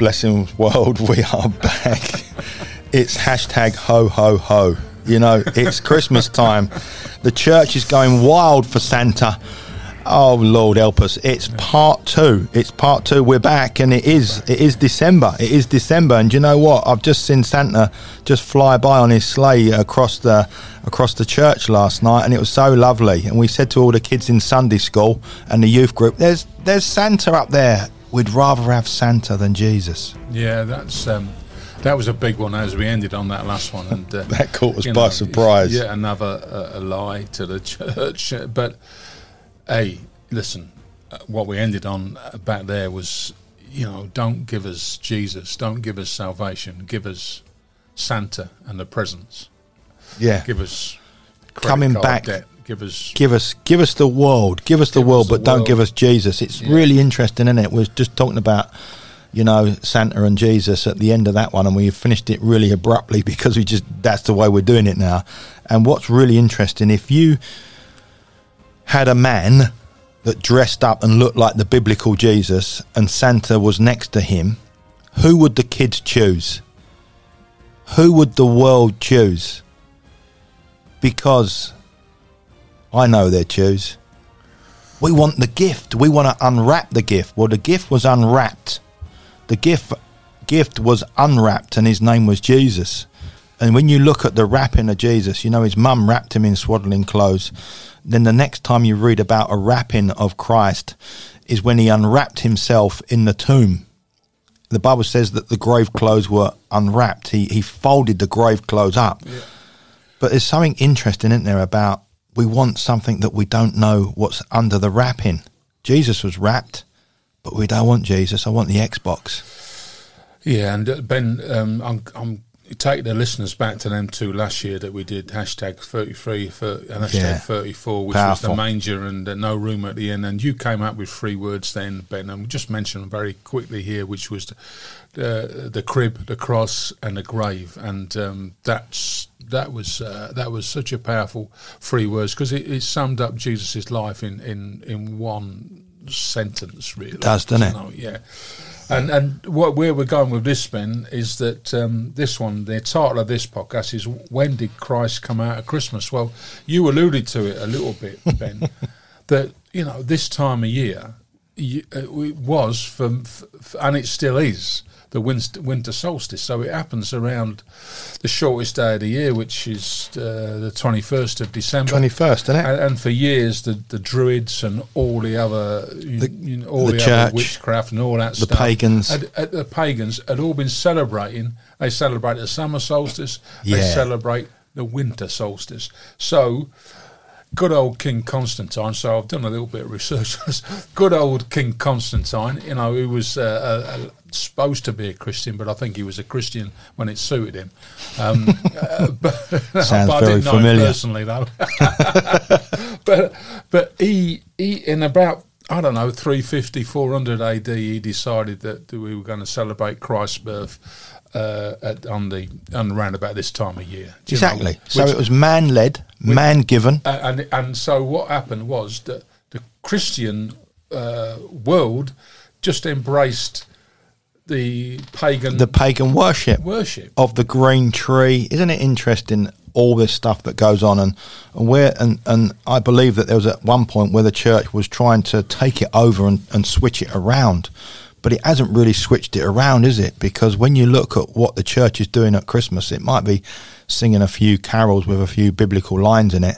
Blessings world, we are back. it's hashtag ho ho ho. You know, it's Christmas time. The church is going wild for Santa. Oh Lord help us. It's part two. It's part two. We're back and it is it is December. It is December and you know what? I've just seen Santa just fly by on his sleigh across the across the church last night and it was so lovely. And we said to all the kids in Sunday school and the youth group, There's there's Santa up there. We'd rather have Santa than Jesus. Yeah, that's um, that was a big one as we ended on that last one, and uh, that caught us by know, surprise. Yeah, another uh, a lie to the church. But hey, listen, uh, what we ended on back there was, you know, don't give us Jesus, don't give us salvation, give us Santa and the presents. Yeah, give us coming back. Debt. Give us, give us, give us the world. Give us the world, us the but world. don't give us Jesus. It's yeah. really interesting, isn't it? We're just talking about you know, Santa and Jesus at the end of that one, and we finished it really abruptly because we just that's the way we're doing it now. And what's really interesting, if you had a man that dressed up and looked like the biblical Jesus, and Santa was next to him, who would the kids choose? Who would the world choose? Because I know they choose. We want the gift. We want to unwrap the gift. Well, the gift was unwrapped the gift gift was unwrapped and his name was Jesus. And when you look at the wrapping of Jesus, you know his mum wrapped him in swaddling clothes. Then the next time you read about a wrapping of Christ is when he unwrapped himself in the tomb. The Bible says that the grave clothes were unwrapped. He he folded the grave clothes up. Yeah. But there's something interesting, isn't there, about we want something that we don't know what's under the wrapping. Jesus was wrapped but we don't want Jesus. I want the Xbox. Yeah, and uh, Ben, um, I'm, I'm take the listeners back to them two last year that we did hashtag 33 for, and hashtag yeah. 34 which Powerful. was the manger and uh, no room at the end and you came up with three words then ben and we just mention them very quickly here which was the, the crib the cross and the grave and um, that's that was uh, that was such a powerful three words because it, it, summed up jesus' life in, in, in one sentence, really. It does, doesn't it? Know? Yeah. And and what where we're going with this, Ben, is that um, this one, the title of this podcast is "When Did Christ Come Out of Christmas?" Well, you alluded to it a little bit, Ben, that you know this time of year you, uh, it was for, for, and it still is the winter solstice. So it happens around the shortest day of the year, which is uh, the 21st of December. 21st, isn't it? And, and, for years, the, the Druids and all the other, the, you know, all the, the church, other witchcraft and all that the stuff. pagans. Had, had, the pagans had all been celebrating. They celebrate the summer solstice. Yeah. They celebrate the winter solstice. So good old King Constantine. So I've done a little bit of research. good old King Constantine, you know, who was uh, uh, supposed to be a Christian, but I think he was a Christian when it suited him. Um, uh, but, Sounds but very familiar. personally, though. but but he he in about I don't know 350 400 AD he decided that we were going to celebrate Christ's birth. Uh, at, on the on around about this time of year, exactly. Know, so it was man led, man given, uh, and and so what happened was that the Christian uh, world just embraced the pagan the pagan worship worship of the green tree. Isn't it interesting? All this stuff that goes on, and, and where and, and I believe that there was at one point where the church was trying to take it over and, and switch it around, but it hasn't really switched it around, is it? Because when you look at what the church is doing at Christmas, it might be singing a few carols with a few biblical lines in it,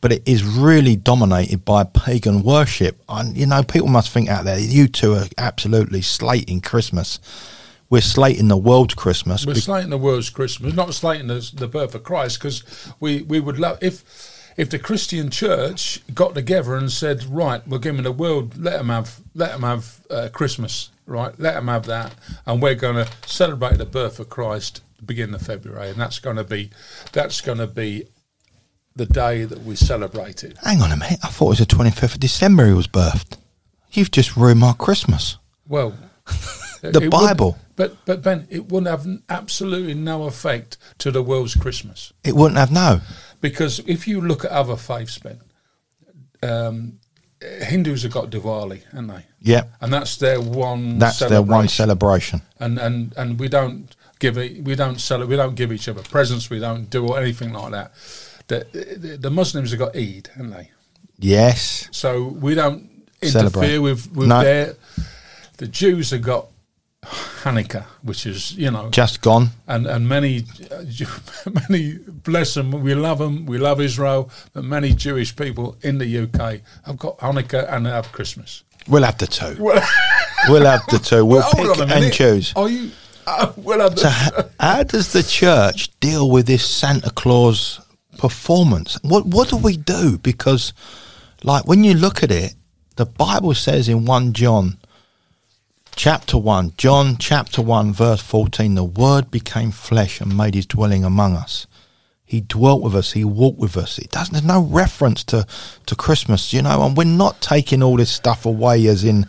but it is really dominated by pagan worship. And, you know, people must think out there, you two are absolutely slating Christmas. We're slating the world's Christmas. We're be- slating the world's Christmas, not slating the, the birth of Christ, because we, we would love, if if the Christian church got together and said, right, we're giving the world, let them have, let them have uh, Christmas, right, let them have that, and we're going to celebrate the birth of Christ beginning of February, and that's going to be, that's going to be the day that we celebrate it. Hang on a minute. I thought it was the 25th of December he was birthed. You've just ruined my Christmas. Well, the Bible. But, but Ben, it wouldn't have absolutely no effect to the world's Christmas. It wouldn't have no. Because if you look at other faiths, Ben, um, Hindus have got Diwali, haven't they? Yeah, and that's their one. That's their one celebration. And and and we don't give it. We don't sell it. We don't give each other presents. We don't do anything like that. The the, the Muslims have got Eid, haven't they? Yes. So we don't interfere Celebrate. with with no. their. The Jews have got Hanukkah, which is you know just gone, and and many many bless them, we love them, we love Israel, but many Jewish people in the UK have got Hanukkah and have Christmas. We'll have the two. we'll have the two. We'll, well pick and choose. Are you? Uh, we'll have the so how, how does the church deal with this Santa Claus performance? What what do we do? Because, like, when you look at it, the Bible says in one John chapter 1, John chapter 1, verse 14, the Word became flesh and made his dwelling among us. He dwelt with us, he walked with us. It doesn't, there's no reference to, to Christmas, you know, and we're not taking all this stuff away as in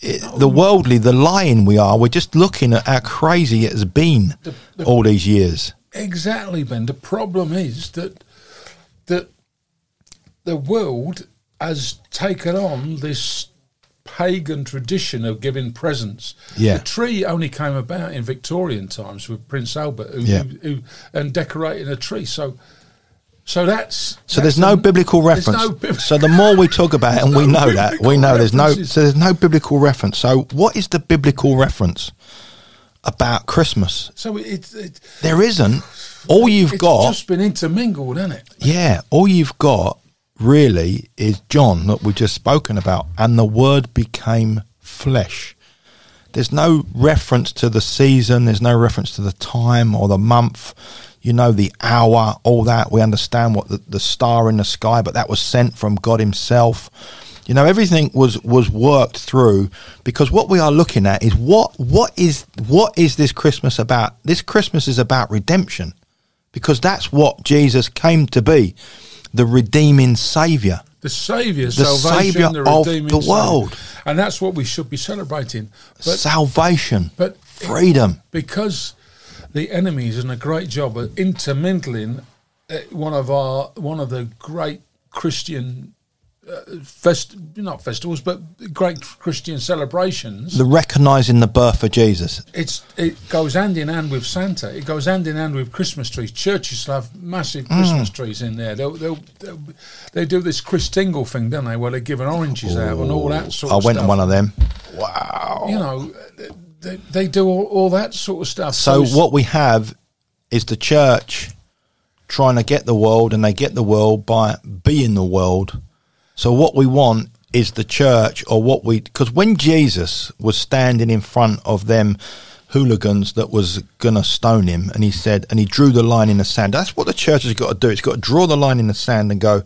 it, the worldly, the lying we are. We're just looking at how crazy it has been the, the, all these years. Exactly, Ben. The problem is that that the world has taken on this pagan tradition of giving presents. Yeah. The tree only came about in Victorian times with Prince Albert, who, yeah. who, who and decorating a tree. So. So that's so. That's there's no biblical reference. No so the more we talk about it, and we know that we know there's no. So there's no biblical reference. So what is the biblical reference about Christmas? So it's it, there isn't. All you've got just been intermingled, hasn't it? Yeah. All you've got really is John that we've just spoken about, and the Word became flesh. There's no reference to the season, there's no reference to the time or the month, you know, the hour, all that. We understand what the, the star in the sky, but that was sent from God Himself. You know, everything was, was worked through because what we are looking at is what what is what is this Christmas about? This Christmas is about redemption because that's what Jesus came to be the redeeming Saviour. The Saviour, the Saviour the of the world. Savior. And that's what we should be celebrating. But, salvation, but freedom. Because the enemy is doing a great job of intermingling uh, one of our one of the great Christian fest not festivals but great Christian celebrations. The recognizing the birth of Jesus. It's it goes hand in hand with Santa. It goes hand in hand with Christmas trees. Churches have massive mm. Christmas trees in there. They'll, they'll, they'll, they do this Chris Christingle thing, don't they? Where they're giving oranges Ooh, out and all that sort. I went stuff. on one of them. Wow. You know, they, they do all, all that sort of stuff. So, so what we have is the church trying to get the world, and they get the world by being the world so what we want is the church or what we because when Jesus was standing in front of them hooligans that was gonna stone him and he said and he drew the line in the sand that's what the church has got to do. It's got to draw the line in the sand and go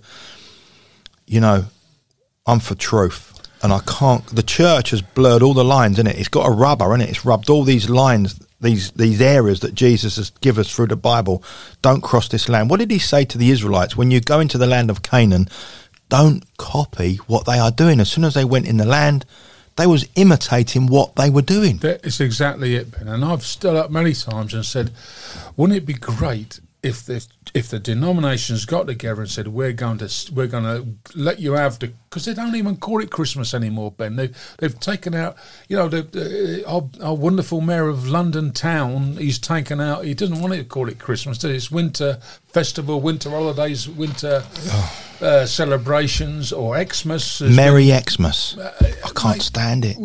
you know i'm for truth and i can't the church has blurred all the lines in it it's got a rubber in it it's rubbed all these lines these these areas that jesus has given us through the bible. Don't cross this land. What did he say to the israelites? When you go into the land of canaan don't copy what they are doing. As soon as they went in the land, they was imitating what they were doing. That is exactly it, Ben. And I've stood up many times and said, wouldn't it be great if the if the denominations got together and said we're going to we're going to let you have the because they don't even call it Christmas anymore, Ben. They they've taken out you know the, the our, our, wonderful mayor of London town. He's taken out. He doesn't want to call it Christmas. It's winter festival, winter holidays, winter. Oh. Uh, celebrations or Xmas. Merry been, Xmas. Uh, I can't like, stand it.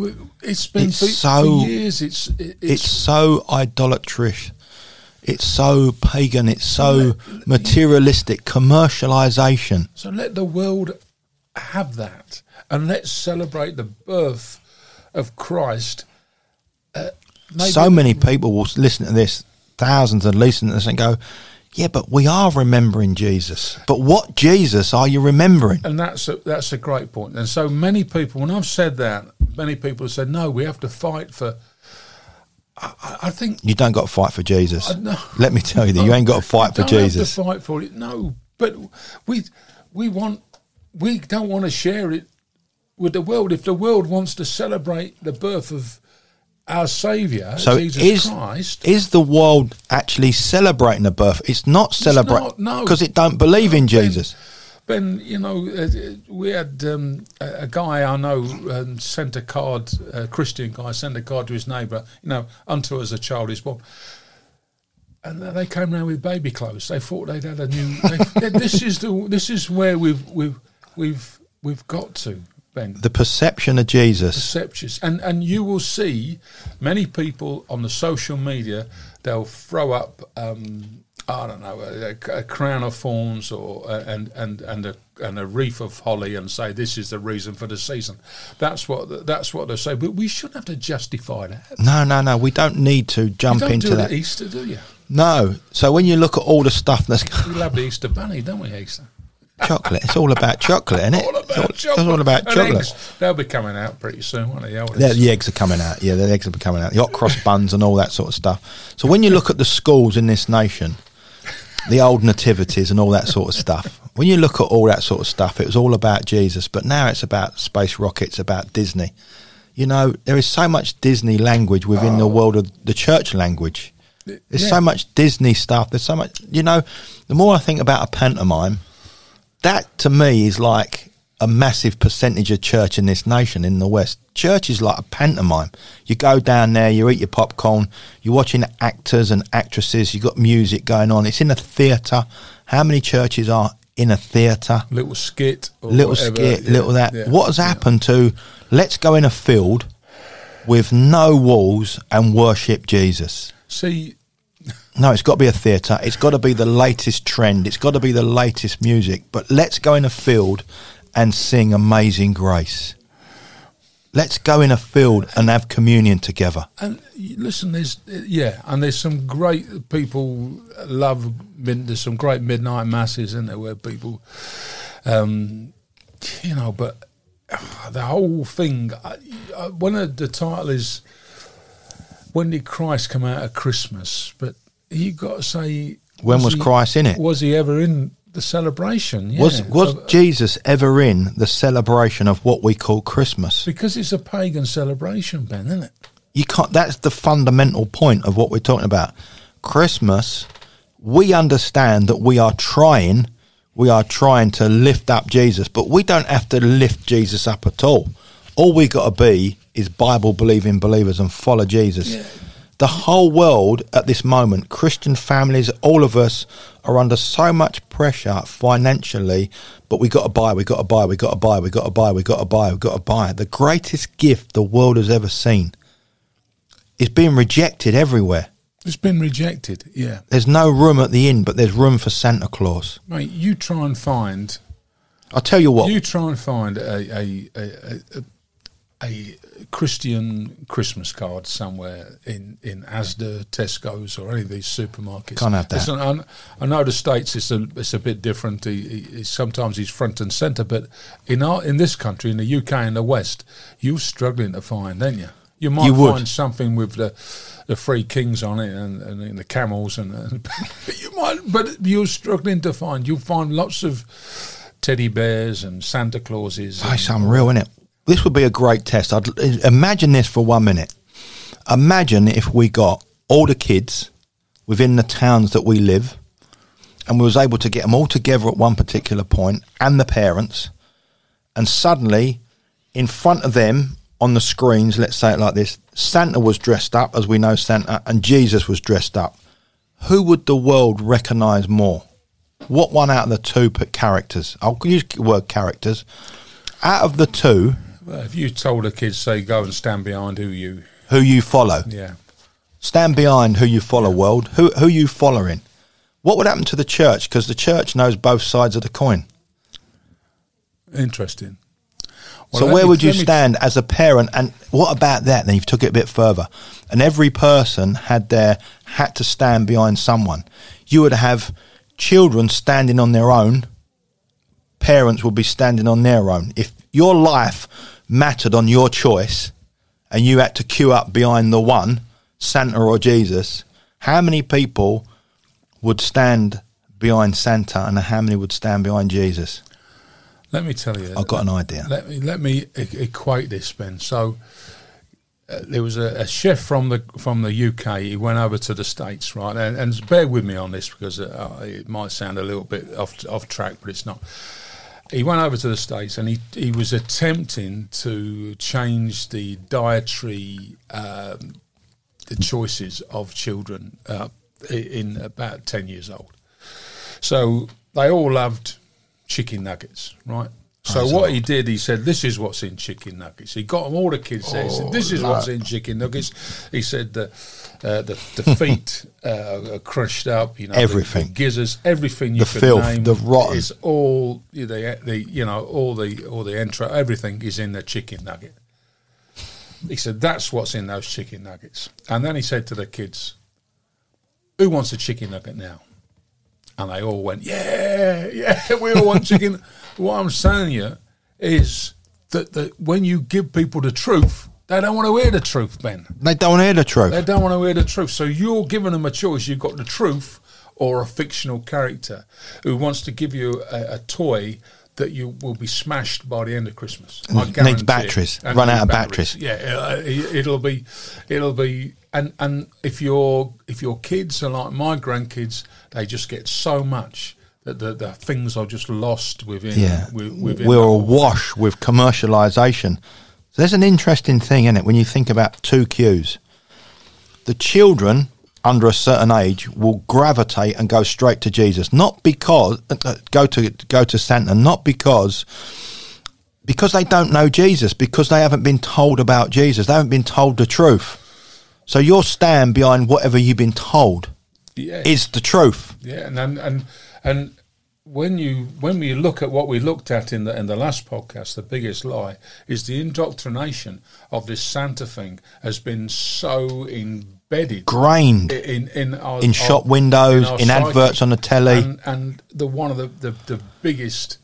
It's been it's for, so, for years. It's, it's, it's so idolatrous it's so pagan, it's so materialistic, commercialization. So let the world have that and let's celebrate the birth of Christ. Uh, so many people will listen to this, thousands and listen to this and go, yeah, but we are remembering Jesus. But what Jesus are you remembering? And that's a, that's a great point. And so many people, when I've said that, many people have said, no, we have to fight for I, I, think you don't got to fight for Jesus. Uh, no, Let me tell you that you ain't got to fight for Jesus. fight for it. No, but we we want we don't want to share it with the world. If the world wants to celebrate the birth of our Saviour, so Jesus is, Christ, is the world actually celebrating the birth? It's not celebrating, no, because it don't believe in Jesus. Ben, you know, uh, we had um, a, a, guy I know um, sent a card, a Christian guy sent a card to his neighbour, you know, unto as a child is born. And they came around with baby clothes. They thought they'd had a new. They, this is the. This is where we've we've we've we've got to. Ben. The perception of Jesus. Perceptions, and and you will see many people on the social media. They'll throw up um, I don't know, a, a, crown of thorns or and and and a and a wreath of holly, and say this is the reason for the season. That's what that's what they say. But we shouldn't have to justify that. No, no, no. We don't need to jump into that. Easter, do you? No. So when you look at all the stuff that's we love the Easter bunny, don't we, Easter? chocolate. It's all about chocolate, isn't it? All about it's all, chocolate. It's all about and chocolate. Eggs, they'll be coming out pretty soon, won't they? The, the eggs are coming out. Yeah, the eggs are coming out. The hot cross buns and all that sort of stuff. So when you look at the schools in this nation, the old nativities and all that sort of stuff. When you look at all that sort of stuff, it was all about Jesus, but now it's about space rockets, about Disney. You know, there is so much Disney language within oh. the world of the church language. There's yeah. so much Disney stuff. There's so much, you know, the more I think about a pantomime, that to me is like a massive percentage of church in this nation in the West. Church is like a pantomime. You go down there, you eat your popcorn, you're watching actors and actresses, you've got music going on. It's in a theatre. How many churches are in a theatre? Little skit. little whatever. skit, yeah, little that. Yeah, what has yeah. happened to let's go in a field with no walls and worship Jesus? See, no, it's got to be a theatre. It's got to be the latest trend. It's got to be the latest music. But let's go in a field and sing Amazing Grace. Let's go in a field and have communion together. And listen, there's yeah, and there's some great people love. There's some great midnight masses in there where people, um, you know, but the whole thing. One of the title is when did Christ come out of Christmas? But you got to say, when was, was he, Christ in it? Was he ever in the celebration. Yeah. Was was uh, Jesus ever in the celebration of what we call Christmas? Because it's a pagan celebration, Ben, isn't it? You can't. That's the fundamental point of what we're talking about. Christmas. We understand that we are trying. We are trying to lift up Jesus, but we don't have to lift Jesus up at all. All we got to be is Bible believing believers and follow Jesus. Yeah the whole world at this moment, Christian families, all of us are under so much pressure financially, but we got to buy, we got to buy, we got to buy, we got to buy, we got to buy, we got to buy. The greatest gift the world has ever seen is being rejected everywhere. It's been rejected, yeah. There's no room at the inn, but there's room for Santa Claus. Mate, you try and find. I'll tell you what. You try and find a, a, a, a a Christian Christmas card somewhere in, in Asda, Tesco's, or any of these supermarkets. Can't have that. An, I know the states it's a it's a bit different. He, he, sometimes he's front and centre, but in our in this country, in the UK and the West, you're struggling to find, aren't you? You might you find something with the the three kings on it and, and, and the camels, and, and you might, but you're struggling to find. You'll find lots of teddy bears and Santa Clauses. Oh, it's unreal, isn't it? This would be a great test. I'd imagine this for one minute. Imagine if we got all the kids within the towns that we live, and we was able to get them all together at one particular point, and the parents, and suddenly, in front of them on the screens, let's say it like this: Santa was dressed up, as we know Santa, and Jesus was dressed up. Who would the world recognise more? What one out of the two characters? I'll use the word characters. Out of the two, well, if you told the kids, say, go and stand behind who you who you follow, yeah, stand behind who you follow. Yeah. World, who who you following? What would happen to the church? Because the church knows both sides of the coin. Interesting. Well, so where me, would you stand as a parent? And what about that? Then you've took it a bit further, and every person had their had to stand behind someone. You would have children standing on their own. Parents would be standing on their own. If your life mattered on your choice and you had to queue up behind the one, Santa or Jesus, how many people would stand behind Santa and how many would stand behind Jesus? Let me tell you. I've got an idea. Let me let me equate this, Ben. So uh, there was a, a, chef from the from the UK. He went over to the states, right? And, and bear with me on this because uh, it might sound a little bit off off track, but it's not he went over to the states and he he was attempting to change the dietary um, the choices of children uh, in about ten years old. So they all loved chicken nuggets, right? So what he did, he said, "This is what's in chicken nuggets." He got them all the kids there. He said, "This is what's in chicken nuggets." He said the uh, the, the feet uh, are crushed up, you know, everything, the, the gizzards, everything you the could filth, name. the rotten. is all the the you know all the all the entra everything is in the chicken nugget. He said that's what's in those chicken nuggets, and then he said to the kids, "Who wants a chicken nugget now?" And they all went, "Yeah, yeah, we all want chicken." What I'm saying you is that, that when you give people the truth, they don't want to hear the truth, Ben. They don't want to hear the truth. They don't want to hear the truth. So you're giving them a choice. You've got the truth or a fictional character who wants to give you a, a toy that you will be smashed by the end of Christmas. Needs batteries. It. Run out of batteries. batteries. Yeah, uh, uh, it'll be, it'll be, and and if your if your kids are like my grandkids, they just get so much that the, the things are just lost within. Yeah, within we're awash with commercialisation. So there's an interesting thing in it when you think about two queues. The children under a certain age will gravitate and go straight to Jesus, not because uh, uh, go to go to Santa, not because because they don't know Jesus, because they haven't been told about Jesus, they haven't been told the truth. So your stand behind whatever you've been told yeah. is the truth. Yeah, and and and, and when you when we look at what we looked at in the in the last podcast, the biggest lie is the indoctrination of this Santa thing has been so embedded, grained in in our, in shop our, windows, in, in adverts on the telly, and, and, the one of the, the, the biggest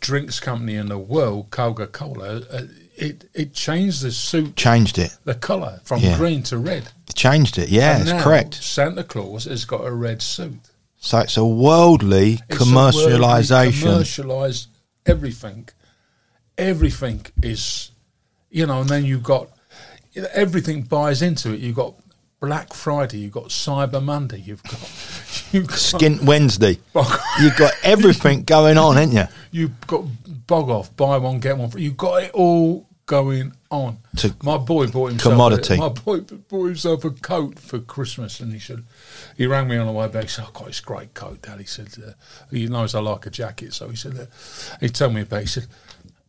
drinks company in the world, Coca Cola. Uh, it, it changed the suit, changed it, the colour from yeah. green to red. Changed it, yeah, it's correct. Santa Claus has got a red suit. So it's a worldly it's commercialization. Commercialize everything. Everything is, you know, and then you've got everything buys into it. You've got Black Friday, you've got Cyber Monday, you've got, you've got Skint Wednesday. you've got everything going on, haven't you? You've got bog off, buy one get one free. You've got it all going on. My boy bought himself commodity. A, my boy bought himself a coat for Christmas, and he said he rang me on the way back. He said, "I've got this great coat, Dad." He said, uh, "He knows I like a jacket." So he said, uh, "He told me about." He said.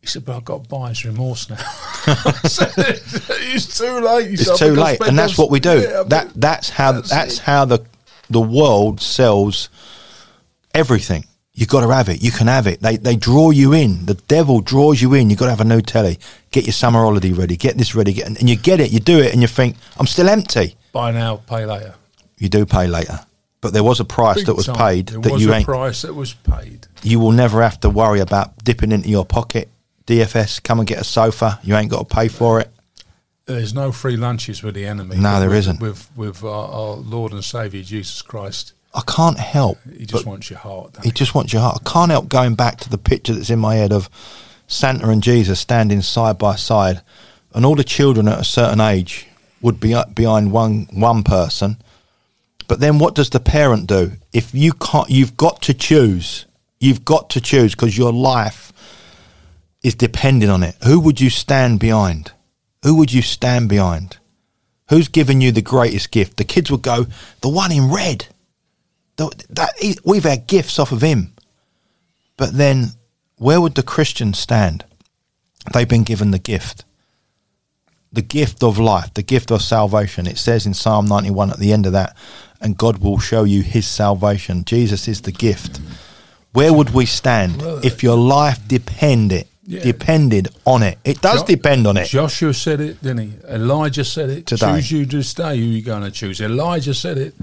He said, "But I've got buyer's remorse now." said, it's too late. It's too late, and that's what we do. Yeah, that that's how that's, that's how the the world sells everything. You've got to have it. You can have it. They they draw you in. The devil draws you in. You've got to have a new telly. Get your summer holiday ready. Get this ready. Get, and you get it. You do it, and you think, I'm still empty. Buy now, pay later you do pay later. But there was a price Big that was time. paid there that was you a ain't. price that was paid. You will never have to worry about dipping into your pocket. DFS, come and get a sofa. You ain't got to pay for it. There's no free lunches with the enemy. No, there with, not With with our, our, Lord and Saviour Jesus Christ. I can't help. He just wants your heart. He, he just wants your heart. I can't help going back to the picture that's in my head of Santa and Jesus standing side by side, and all the children at a certain age would be behind one one person but then what does the parent do? If you can't, you've got to choose. You've got to choose because your life is depending on it. Who would you stand behind? Who would you stand behind? Who's given you the greatest gift? The kids would go, the one in red. That, we've had gifts off of him. But then, where would the Christians stand? They've been given the gift the gift of life, the gift of salvation. It says in Psalm 91 at the end of that, and God will show you his salvation. Jesus is the gift. Where would we stand if your life depended yeah. depended on it? It does jo- depend on it. Joshua said it, didn't he? Elijah said it. Today. Choose you to stay. Who are you going to choose? Elijah said it.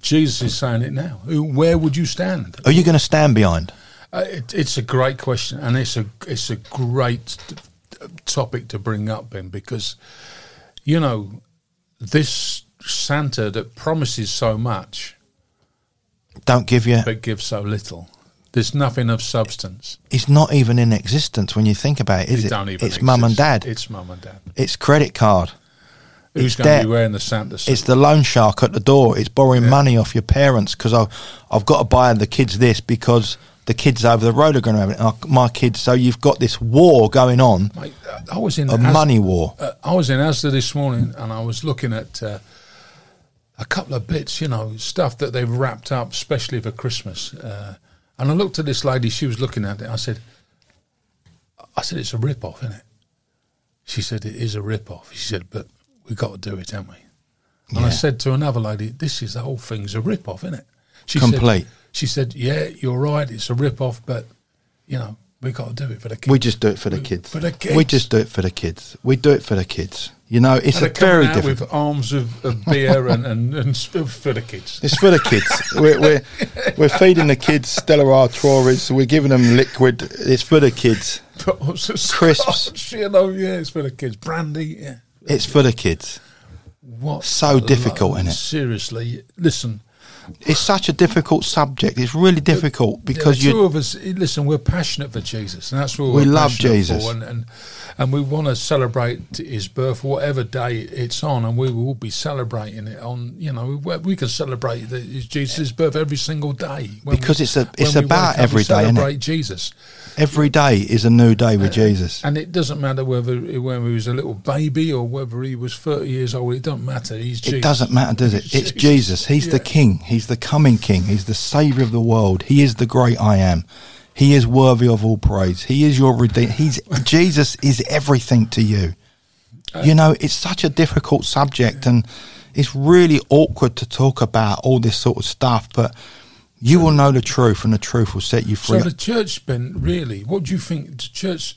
Jesus is saying it now. Where would you stand? Are you going to stand behind? Uh, it, it's a great question, and it's a it's a great topic to bring up, Ben, because you know this Santa that promises so much, don't give you, but gives so little. There's nothing of substance. It's not even in existence when you think about it, is it? it? it's mum and dad. It's mum and dad. It's credit card. Who's going to be wearing the Santa suit? It's the loan shark at the door. It's borrowing yeah. money off your parents because I've, I've got to buy the kids this because the kids over the road are going to have it. My kids. So you've got this war going on. Mate, I was in a money war. Uh, I was in Asda this morning, and I was looking at uh, a couple of bits, you know, stuff that they've wrapped up, especially for Christmas. Uh, and I looked at this lady. She was looking at it. I said, "I said it's a rip off, isn't it?" She said, "It is a rip off." She said, "But we've got to do it, haven't we?" And yeah. I said to another lady, "This is the whole thing's a rip off, isn't it?" She Complete. Said, she said, "Yeah, you're right. It's a rip off, but you know, we've got to do it for the kids. We just do it for the kids. For the kids. We just do it for the kids. We do it for the kids. You know, it's a very different. with arms of, of beer and, and, and for the kids. It's for the kids. we're, we're, we're feeding the kids Stella Artois. We're giving them liquid. It's for the kids. Crisps. You know, yeah, it's for the kids. Brandy. Yeah. It's for the kids. What so difficult, isn't it? Seriously, listen. It's such a difficult subject. It's really difficult because you. Two of us, listen, we're passionate for Jesus, and that's what we love Jesus, for, and, and and we want to celebrate his birth, whatever day it's on, and we will be celebrating it on. You know, we, can celebrate the, Jesus' birth every single day because we, it's a it's about every day. Celebrate Jesus. Every day is a new day with uh, Jesus, and it doesn't matter whether when he was a little baby or whether he was thirty years old. It doesn't matter. He's Jesus. It doesn't matter, does it? It's Jesus. He's yeah. the King. He's the coming King. He's the Savior of the world. He is the great I am. He is worthy of all praise. He is your redeemer. He's Jesus is everything to you. You know, it's such a difficult subject, and it's really awkward to talk about all this sort of stuff. But you will know the truth, and the truth will set you free. So the church, Ben, really, what do you think? The church,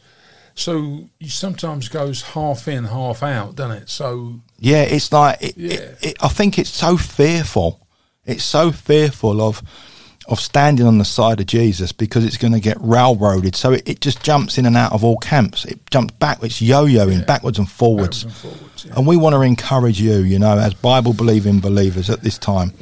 so you sometimes goes half in, half out, doesn't it? So yeah, it's like it, yeah. It, it, I think it's so fearful. It's so fearful of of standing on the side of Jesus because it's going to get railroaded. So it, it, just jumps in and out of all camps. It jumps back, it's yo yoing yeah. backwards and forwards. Backwards and, forwards yeah. and we want to encourage you, you know, as Bible believing believers at this time,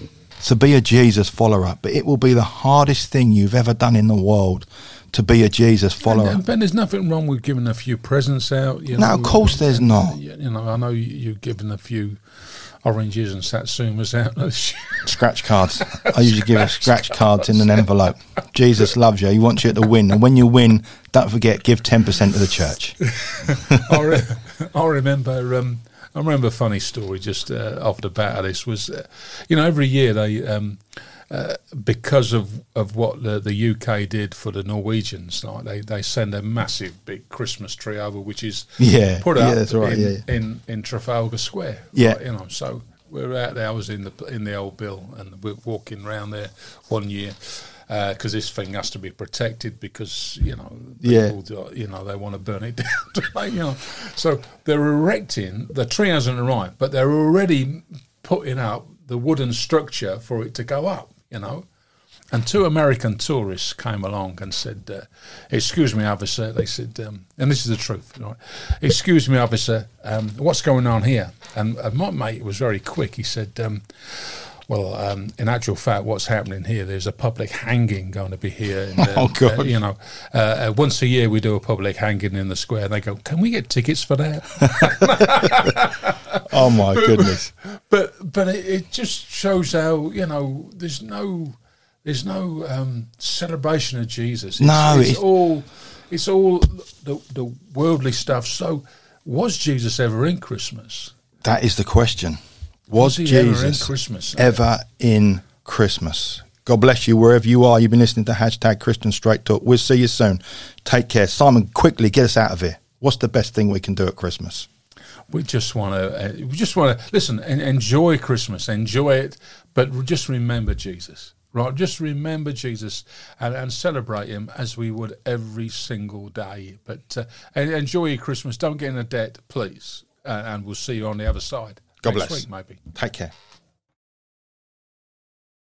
to be a Jesus follower. But it will be the hardest thing you've ever done in the world to be a Jesus follower. And, and Ben, there's nothing wrong with giving a few presents out. You know, no, of course there's not. You know, I know you've given a few oranges and satsumas out. Of sh scratch cards. I usually give a scratch cards in an envelope. Jesus loves you. He wants you to win. And when you win, don't forget, give 10% to the church. I, re- I remember. Um, I remember a funny story just uh, off the bat of this was, uh, you know, every year they um, uh, because of, of what the, the UK did for the Norwegians, like they, they send a massive big Christmas tree over, which is yeah put up yeah, right, in, yeah. in, in Trafalgar Square. Yeah, right, you know. So we're out there. I was in the in the old bill, and we're walking around there one year because uh, this thing has to be protected because you know yeah do, you know they want to burn it down you know so they're erecting the tree hasn't arrived but they're already putting up the wooden structure for it to go up you know. And two American tourists came along and said, uh, "Excuse me, officer." They said, um, and this is the truth. Right? Excuse me, officer. Um, what's going on here? And uh, my mate was very quick. He said, um, "Well, um, in actual fact, what's happening here? There's a public hanging going to be here. In the, oh God! Uh, you know, uh, uh, once a year we do a public hanging in the square. And they go, "Can we get tickets for that?" oh my goodness! but but it, it, just shows how you know there's no there's no um, celebration of Jesus. It's, no, it's, it's, all it's all the, the worldly stuff. So was Jesus ever in Christmas? That is the question. Was, was Jesus ever in Christmas? Ever in Christmas? God bless you wherever you are. You've been listening to hashtag Christian Straight Talk. We'll see you soon. Take care. Simon, quickly get us out of here. What's the best thing we can do at Christmas? we just want to uh, we just want to listen and enjoy Christmas, enjoy it, but just remember Jesus. Right, just remember Jesus and, and celebrate Him as we would every single day. But uh, enjoy your Christmas. Don't get in a debt, please. Uh, and we'll see you on the other side. God bless. Week, maybe. Take care.